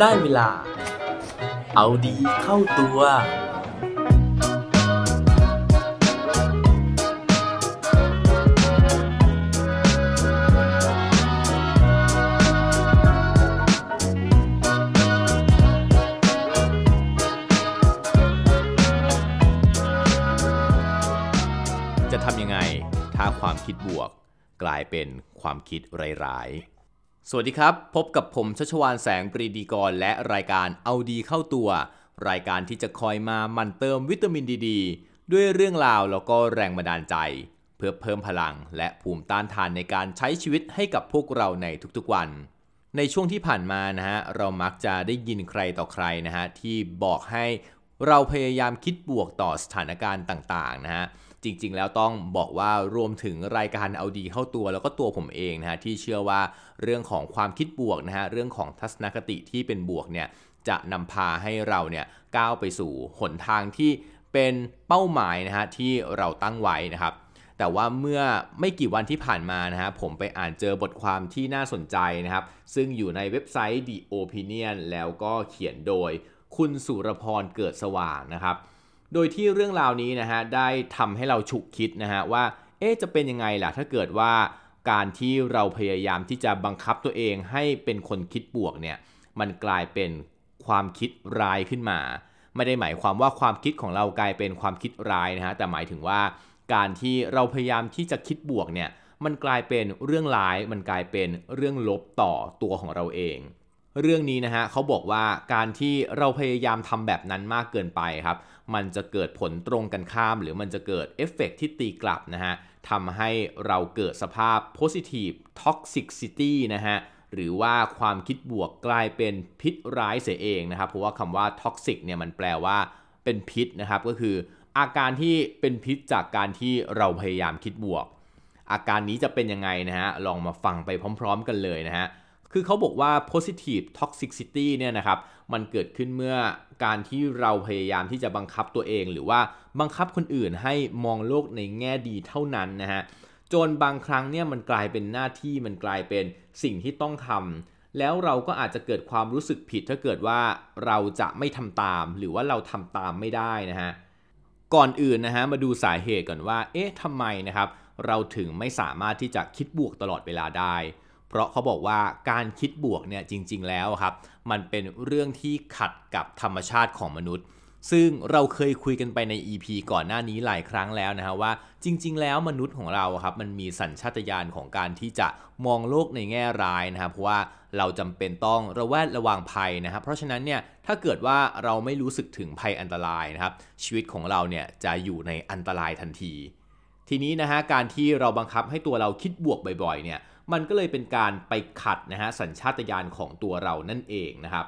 ได้เวลา เอาดีเข้าตัว จะทำยังไงถ้าความคิดบวก กลายเป็นความคิดร้ายๆ สวัสดีครับ พบกับผมชัชวานแสงปรีดีกร และรายการเอาดีเข้าตัว รายการที่จะคอยมามันเติมวิตามินดีดด้วยเรื่องราวแล้วก็แรงบันดาลใจ เพื่อเพิ่มพลังและภูมิต้านทานในการใช้ชีวิตให้กับพวกเราในทุกๆวัน ในช่วงที่ผ่านมานะฮะเรามักจะได้ยินใครต่อใครนะฮะที่บอกให้เราพยายามคิดบวกต่อสถานการณ์ต่างๆนะฮะ จริง ๆ แล้วต้องบอกว่ารวมถึงรายการเอาดีเข้าตัวแล้วก็ตัวผมเองนะฮะที่เชื่อว่าเรื่องของความคิดบวกนะฮะเรื่องของทัศนคติที่เป็นบวกเนี่ยจะนำพาให้เราเนี่ยก้าวไปสู่หนทางที่เป็นเป้าหมายนะฮะที่เราตั้งไว้นะครับ แต่ว่าเมื่อไม่กี่วันที่ผ่านมานะฮะผมไปอ่านเจอบทความที่น่าสนใจนะครับ ซึ่งอยู่ในเว็บไซต์ The Opinion แล้วก็เขียนโดยคุณสุรพรเกิดสว่างนะครับ โดยที่เรื่องราวนี้นะฮะได้ทำให้เราฉุกคิดนะฮะว่าเอ๊ะจะเป็นยังไงล่ะถ้าเกิดว่าการที่เราพยายามที่จะบังคับตัวเองให้เป็นคนคิดบวกเนี่ยมันกลายเป็นความคิดร้ายขึ้นมา ไม่ได้หมายความว่าความคิดของเรากลายเป็นความคิดร้ายนะฮะแต่หมายถึงว่าการที่เราพยายามที่จะคิดบวกเนี่ยมันกลายเป็นเรื่องร้าย มันกลายเป็นเรื่องลบต่อตัวของเราเอง เรื่องนี้นะฮะเขาบอกว่าการที่เราพยายามทำแบบนั้นมากเกินไปครับ มันจะเกิดผลตรงกันข้าม หรือมันจะเกิดเอฟเฟกที่ตีกลับนะฮะทำให้เราเกิดสภาพ positive toxicity นะฮะหรือว่าความคิดบวกกลายเป็นพิษร้ายเสียเองนะครับ เพราะว่าคำว่า toxic เนี่ยมันแปลว่าเป็นพิษนะครับก็คือ อาการที่เป็นพิษจากการที่เราพยายามคิดบวก อาการนี้จะเป็นยังไงนะฮะลองมาฟังไปพร้อม ๆ กันเลยนะฮะ คือเขาบอกว่า positive toxicity เนี่ยนะครับ มันเกิดขึ้นเมื่อการที่เราพยายามที่จะบังคับตัวเอง หรือว่าบังคับคนอื่นให้มองโลกในแง่ดีเท่านั้นนะฮะ จนบางครั้งเนี่ยมันกลายเป็นหน้าที่ มันกลายเป็นสิ่งที่ต้องทำ แล้วเราก็อาจจะเกิดความรู้สึกผิดถ้าเกิดว่าเราจะไม่ทำตาม หรือว่าเราทำตามไม่ได้นะฮะ ก่อนอื่นนะฮะมาดูสาเหตุก่อนว่า เอ๊ะทำไมนะครับ เราถึงไม่สามารถที่จะคิดบวกตลอดเวลาได้ เพราะเขาบอกว่าการคิดบวกเนี่ยจริง ๆ แล้วครับ มันเป็นเรื่องที่ขัดกับธรรมชาติของมนุษย์ ซึ่งเราเคยคุยกันไปใน EP ก่อนหน้านี้หลายครั้งแล้วนะฮะว่า จริง ๆ แล้วมนุษย์ของเราครับมันมีสัญชาตญาณของการที่จะมองโลกในแง่ร้ายนะครับเพราะว่าเราจำเป็นต้องระแวดระวังภัยนะครับเพราะฉะนั้นเนี่ยถ้าเกิดว่าเราไม่รู้สึกถึงภัยอันตรายนะครับ ชีวิตของเราเนี่ยจะอยู่ในอันตรายทันที ทีนี้นะฮะการที่เราบังคับให้ตัวเราคิดบวกบ่อยๆเนี่ย มันก็เลยเป็นการไปขัดนะฮะสัญชาตญาณของตัวเรานั่นเองนะครับ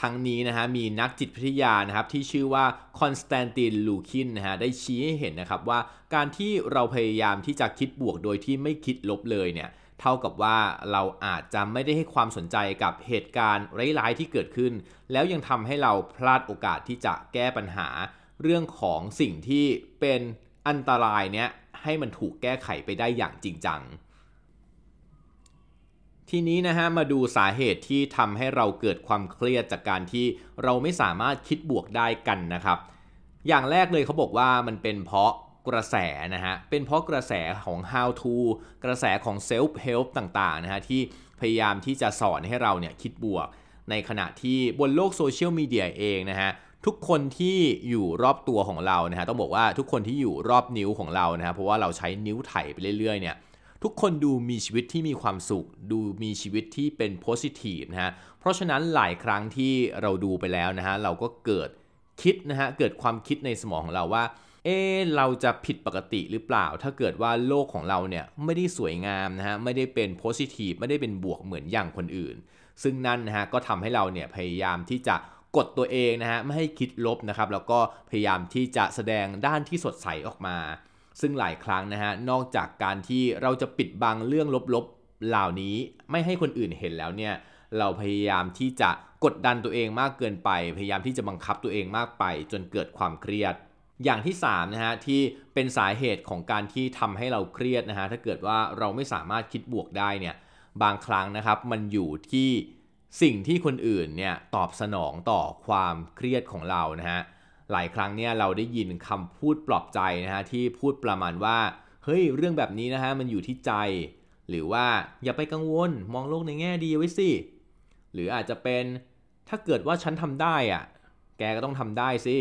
ทั้งนี้นะฮะมีนักจิตวิทยานะครับที่ชื่อว่าคอนสแตนตินลูคินนะฮะได้ชี้ให้เห็นนะครับว่าการที่เราพยายามที่จะคิดบวกโดยที่ไม่คิดลบเลยเนี่ยเท่ากับว่าเราอาจจะไม่ได้ให้ความสนใจกับเหตุการณ์ร้ายๆที่เกิดขึ้น แล้วยังทำให้เราพลาดโอกาสที่จะแก้ปัญหา เรื่องของสิ่งที่เป็นอันตรายเนี้ยให้มันถูกแก้ไขไปได้อย่างจริงจัง ทีนี้นะฮะมาดูสาเหตุที่ทำให้เราเกิดความเครียดจากการที่เราไม่สามารถคิดบวกได้กันนะครับ อย่างแรกเลยเขาบอกว่ามันเป็นเพราะกระแสนะฮะ เป็นเพราะกระแสของ how to กระแสของ self help ต่างๆนะฮะที่พยายามที่จะสอนให้เราเนี่ยคิดบวก ในขณะที่บนโลกโซเชียลมีเดียเองนะฮะทุกคนที่อยู่รอบตัวของเรานะฮะต้องบอกว่าทุกคนที่อยู่รอบนิ้วของเรานะฮะเพราะว่าเราใช้นิ้วไถไปเรื่อยๆเนี่ย ทุกคนดูมีชีวิตที่มีความสุข ดูมีชีวิตที่เป็นโพสิทีฟนะฮะ เพราะฉะนั้นหลายครั้งที่เราดูไปแล้วนะฮะ เราก็เกิดคิดนะฮะ เกิดความคิดในสมองของเราว่า เออเราจะผิดปกติหรือเปล่า ถ้าเกิดว่าโลกของเราเนี่ยไม่ได้สวยงามนะฮะ ไม่ได้เป็นโพสิทีฟไม่ได้เป็นบวกเหมือนอย่างคนอื่น ซึ่งนั่นนะฮะก็ทำให้เราเนี่ยพยายามที่จะกดตัวเองนะฮะไม่ให้คิดลบนะครับ แล้วก็พยายามที่จะแสดงด้านที่สดใสออกมา ซึ่งหลายครั้งนะฮะนอกจากการที่เราจะปิดบังเรื่องลบๆเหล่านี้ไม่ให้คนอื่นเห็นแล้วเนี่ยเราพยายามที่จะกดดันตัวเองมากเกินไป พยายามที่จะบังคับตัวเองมากไป จนเกิดความเครียด อย่างที่3นะฮะที่เป็นสาเหตุของการที่ทำให้เราเครียดนะฮะถ้าเกิดว่าเราไม่สามารถคิดบวกได้เนี่ยบางครั้งนะครับมันอยู่ที่สิ่งที่คนอื่นเนี่ยตอบสนองต่อความเครียดของเรานะฮะ หลายครั้งเนี่ยเราได้ยินคำพูดปลอบใจนะฮะที่พูดประมาณว่า เฮ้ยเรื่องแบบนี้นะฮะมันอยู่ที่ใจ หรือว่าอย่าไปกังวลมองโลกในแง่ดีไว้สิหรืออาจจะเป็นถ้าเกิดว่าฉันทำได้อะแกก็ต้องทำได้สิ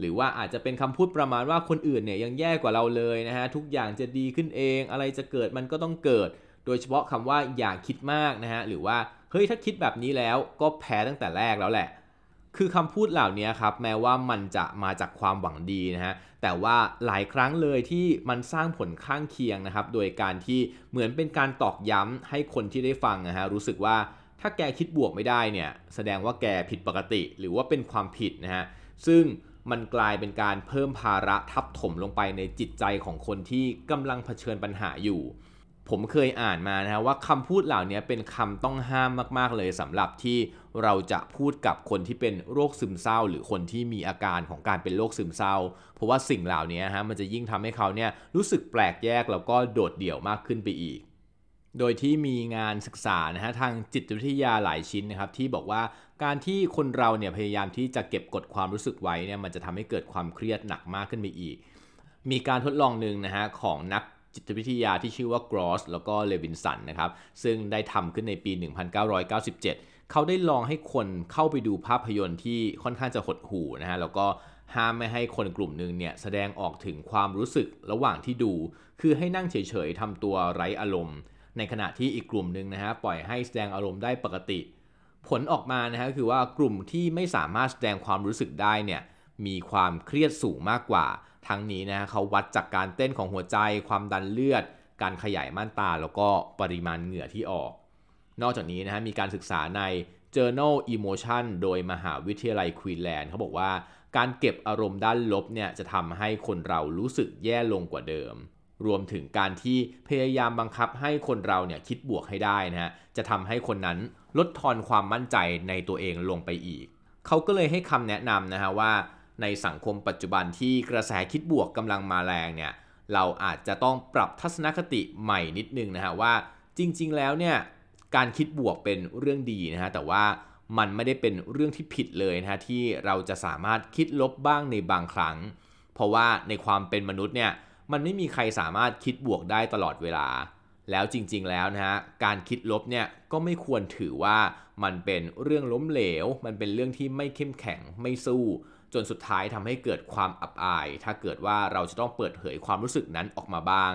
หรือว่าอาจจะเป็นคำพูดประมาณว่าคนอื่นเนี่ยยังแย่กว่าเราเลยนะฮะทุกอย่างจะดีขึ้นเอง อะไรจะเกิดมันก็ต้องเกิด โดยเฉพาะคำว่าอย่าคิดมากนะฮะหรือว่าเฮ้ยถ้าคิดแบบนี้แล้วก็แพ้ตั้งแต่แรกแล้วแหละ คือคำพูดเหล่านี้ครับแม้ว่ามันจะมาจากความหวังดีนะฮะแต่ว่าหลายครั้งเลยที่มันสร้างผลข้างเคียงนะครับ โดยการที่เหมือนเป็นการตอกย้ำให้คนที่ได้ฟังนะฮะรู้สึกว่าถ้าแกคิดบวกไม่ได้เนี่ยแสดงว่าแกผิดปกติหรือว่าเป็นความผิดนะฮะซึ่งมันกลายเป็นการเพิ่มภาระทับถมลงไปในจิตใจของคนที่กำลังเผชิญปัญหาอยู่ ผมเคยอ่านมานะฮะว่าคำพูดเหล่านี้เป็นคำต้องห้ามมาก ๆ เลยสำหรับที่เราจะพูดกับคนที่เป็นโรคซึมเศร้า หรือคนที่มีอาการของการเป็นโรคซึมเศร้า เพราะว่าสิ่งเหล่านี้ฮะมันจะยิ่งทำให้เขาเนี่ยรู้สึกแปลกแยกแล้วก็โดดเดี่ยวมากขึ้นไปอีก โดยที่มีงานศึกษานะฮะทางจิตวิทยาหลายชิ้นนะครับที่บอกว่าการที่คนเราเนี่ยพยายามที่จะเก็บกดความรู้สึกไว้เนี่ยมันจะทำให้เกิดความเครียดหนักมากขึ้นไปอีก มีการทดลองหนึ่งนะฮะของนัก จิตวิทยาที่ชื่อว่ากรอสแล้วก็เลวินสันนะครับ ซึ่งได้ทำขึ้นในปี 1997 เขาได้ลองให้คนเข้าไปดูภาพยนตร์ที่ค่อนข้างจะหดหู่นะฮะแล้วก็ห้ามไม่ให้คนกลุ่มหนึ่งเนี่ยแสดงออกถึงความรู้สึกระหว่างที่ดู คือให้นั่งเฉยๆทำตัวไร้อารมณ์ ในขณะที่อีกกลุ่มหนึ่งนะฮะปล่อยให้แสดงอารมณ์ได้ปกติ ผลออกมานะฮะคือว่ากลุ่มที่ไม่สามารถแสดงความรู้สึกได้เนี่ยมีความเครียดสูงมากกว่า ทั้งนี้นะเขาวัดจากการเต้นของหัวใจความดันเลือด การขยายม่านตาแล้วก็ปริมาณเหงื่อที่ออก นอกจากนี้นะฮะมีการศึกษาใน Journal Emotion โดยมหาวิทยาลัยควีนแลนด์เขาบอกว่าการเก็บอารมณ์ด้านลบเนี่ยจะทำให้คนเรารู้สึกแย่ลงกว่าเดิม รวมถึงการที่พยายามบังคับให้คนเราเนี่ยคิดบวกให้ได้นะฮะจะทำให้คนนั้นลดทอนความมั่นใจในตัวเองลงไปอีก เขาก็เลยให้คำแนะนำนะฮะว่า ในสังคมปัจจุบันที่กระแสคิดบวกกำลังมาแรงเนี่ยเราอาจจะต้องปรับทัศนคติใหม่นิดนึงนะฮะว่าจริง ๆ แล้วเนี่ยการคิดบวกเป็นเรื่องดีนะฮะแต่ว่ามันไม่ได้เป็นเรื่องที่ผิดเลยนะฮะที่เราจะสามารถคิดลบบ้างในบางครั้ง เพราะว่าในความเป็นมนุษย์เนี่ยมันไม่มีใครสามารถคิดบวกได้ตลอดเวลา แล้วจริง ๆ แล้วนะฮะการคิดลบเนี่ยก็ไม่ควรถือว่ามันเป็นเรื่องล้มเหลว มันเป็นเรื่องที่ไม่เข้มแข็งไม่สู้ จนสุดท้ายทำให้เกิดความอับอาย ถ้าเกิดว่าเราจะต้องเปิดเผยความรู้สึกนั้นออกมาบ้าง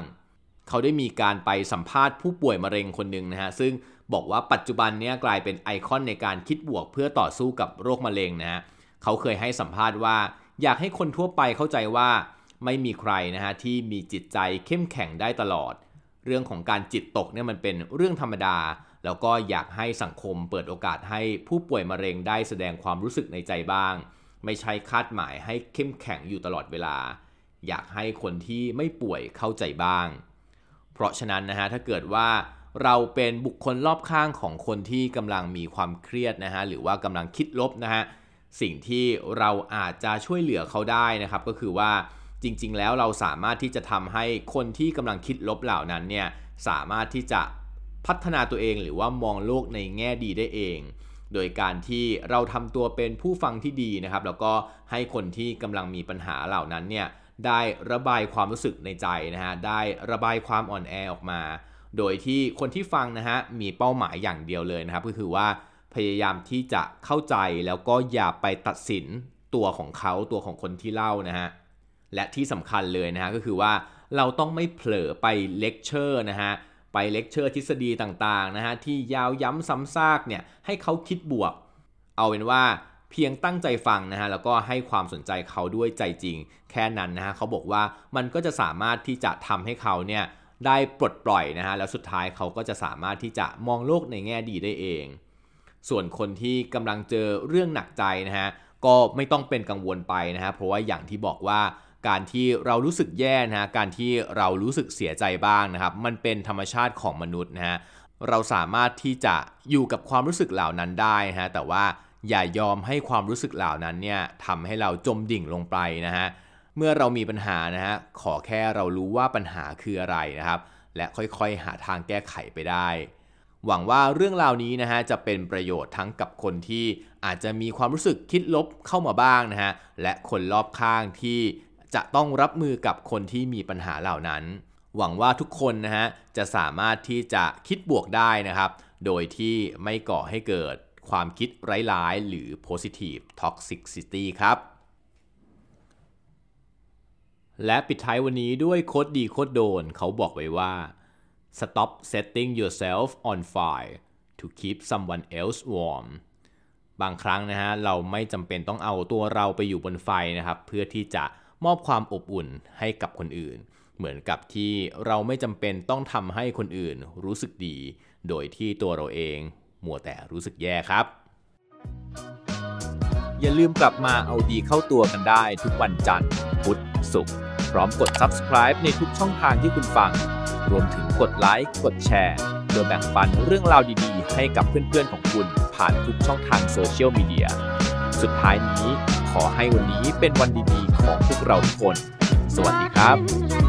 เขาได้มีการไปสัมภาษณ์ผู้ป่วยมะเร็งคนหนึ่งนะฮะซึ่งบอกว่าปัจจุบันนี้กลายเป็นไอคอนในการคิดบวกเพื่อต่อสู้กับโรคมะเร็งนะฮะเขาเคยให้สัมภาษณ์ว่า อยากให้คนทั่วไปเข้าใจว่าไม่มีใครนะฮะที่มีจิตใจเข้มแข็งได้ตลอด เรื่องของการจิตตกเนี่ยมันเป็นเรื่องธรรมดา แล้วก็อยากให้สังคมเปิดโอกาสให้ผู้ป่วยมะเร็งได้แสดงความรู้สึกในใจบ้าง ไม่ใช่คาดหมายให้เข้มแข็งอยู่ตลอดเวลา อยากให้คนที่ไม่ป่วยเข้าใจบ้าง เพราะฉะนั้นนะฮะถ้าเกิดว่าเราเป็นบุคคลรอบข้างของคนที่กำลังมีความเครียดนะฮะหรือว่ากำลังคิดลบนะฮะสิ่งที่เราอาจจะช่วยเหลือเขาได้นะครับก็คือว่าจริง ๆ แล้วเราสามารถที่จะทำให้คนที่กำลังคิดลบเหล่านั้นเนี่ยสามารถที่จะพัฒนาตัวเองหรือว่ามองโลกในแง่ดีได้เอง โดยการที่เราทำตัวเป็นผู้ฟังที่ดีนะครับแล้วก็ให้คนที่กำลังมีปัญหาเหล่านั้นเนี่ยได้ระบายความรู้สึกในใจนะฮะได้ระบายความอ่อนแอออกมา โดยที่คนที่ฟังนะฮะมีเป้าหมายอย่างเดียวเลยนะครับก็คือว่าพยายามที่จะเข้าใจแล้วก็อย่าไปตัดสินตัวของเขาตัวของคนที่เล่านะฮะและที่สำคัญเลยนะฮะก็คือว่าเราต้องไม่เผลอไปเลคเชอร์นะฮะ ไปเลคเชอร์ทฤษฎีต่างๆนะฮะที่ยาวย้ำซ้ำซากเนี่ยให้เขาคิดบวก เอาเป็นว่าเพียงตั้งใจฟังนะฮะแล้วก็ให้ความสนใจเขาด้วยใจจริง แค่นั้นนะฮะเขาบอกว่ามันก็จะสามารถที่จะทำให้เขาเนี่ยได้ปลดปล่อยนะฮะแล้วสุดท้ายเขาก็จะสามารถที่จะมองโลกในแง่ดีได้เอง ส่วนคนที่กำลังเจอเรื่องหนักใจนะฮะก็ไม่ต้องเป็นกังวลไปนะฮะเพราะว่าอย่างที่บอกว่า การที่เรารู้สึกแย่นะฮะการที่เรารู้สึกเสียใจบ้างนะครับ มันเป็นธรรมชาติของมนุษย์นะฮะเราสามารถที่จะอยู่กับความรู้สึกเหล่านั้นได้นะฮะแต่ว่าอย่ายอมให้ความรู้สึกเหล่านั้นเนี่ยทำให้เราจมดิ่งลงไปนะฮะเมื่อเรามีปัญหานะฮะขอแค่เรารู้ว่าปัญหาคืออะไรนะครับ และค่อยๆหาทางแก้ไขไปได้ หวังว่าเรื่องราวนี้นะฮะจะเป็นประโยชน์ทั้งกับคนที่อาจจะมีความรู้สึกคิดลบเข้ามาบ้างนะฮะและคนรอบข้างที่ จะต้องรับมือกับคนที่มีปัญหาเหล่านั้น หวังว่าทุกคนนะฮะจะสามารถที่จะคิดบวกได้นะครับ โดยที่ไม่ก่อให้เกิดความคิดร้ายๆ หรือ positive toxicity ครับ และปิดท้ายวันนี้ด้วยโคดดีโคดโดนเขาบอกไว้ว่า stop setting yourself on fire to keep someone else warm บางครั้งนะฮะเราไม่จำเป็นต้องเอาตัวเราไปอยู่บนไฟนะครับ เพื่อที่จะ มอบความอบอุ่นให้กับคนอื่น เหมือนกับที่เราไม่จำเป็นต้องทำให้คนอื่นรู้สึกดี โดยที่ตัวเราเองมัวแต่รู้สึกแย่ครับ อย่าลืมกลับมาเอาดีเข้าตัวกันได้ทุกวันจันทร์ พุธศุกร์พร้อมกด subscribe ในทุกช่องทางที่คุณฟัง รวมถึงกดไลค์กดแชร์เพื่อแบ่งปันเรื่องราวดีๆ ให้กับเพื่อนๆของคุณผ่านทุกช่องทางโซเชียลมีเดีย สุดท้ายนี้ขอให้วันนี้เป็นวันดีๆ ของพวกเราทุกคน สวัสดีครับ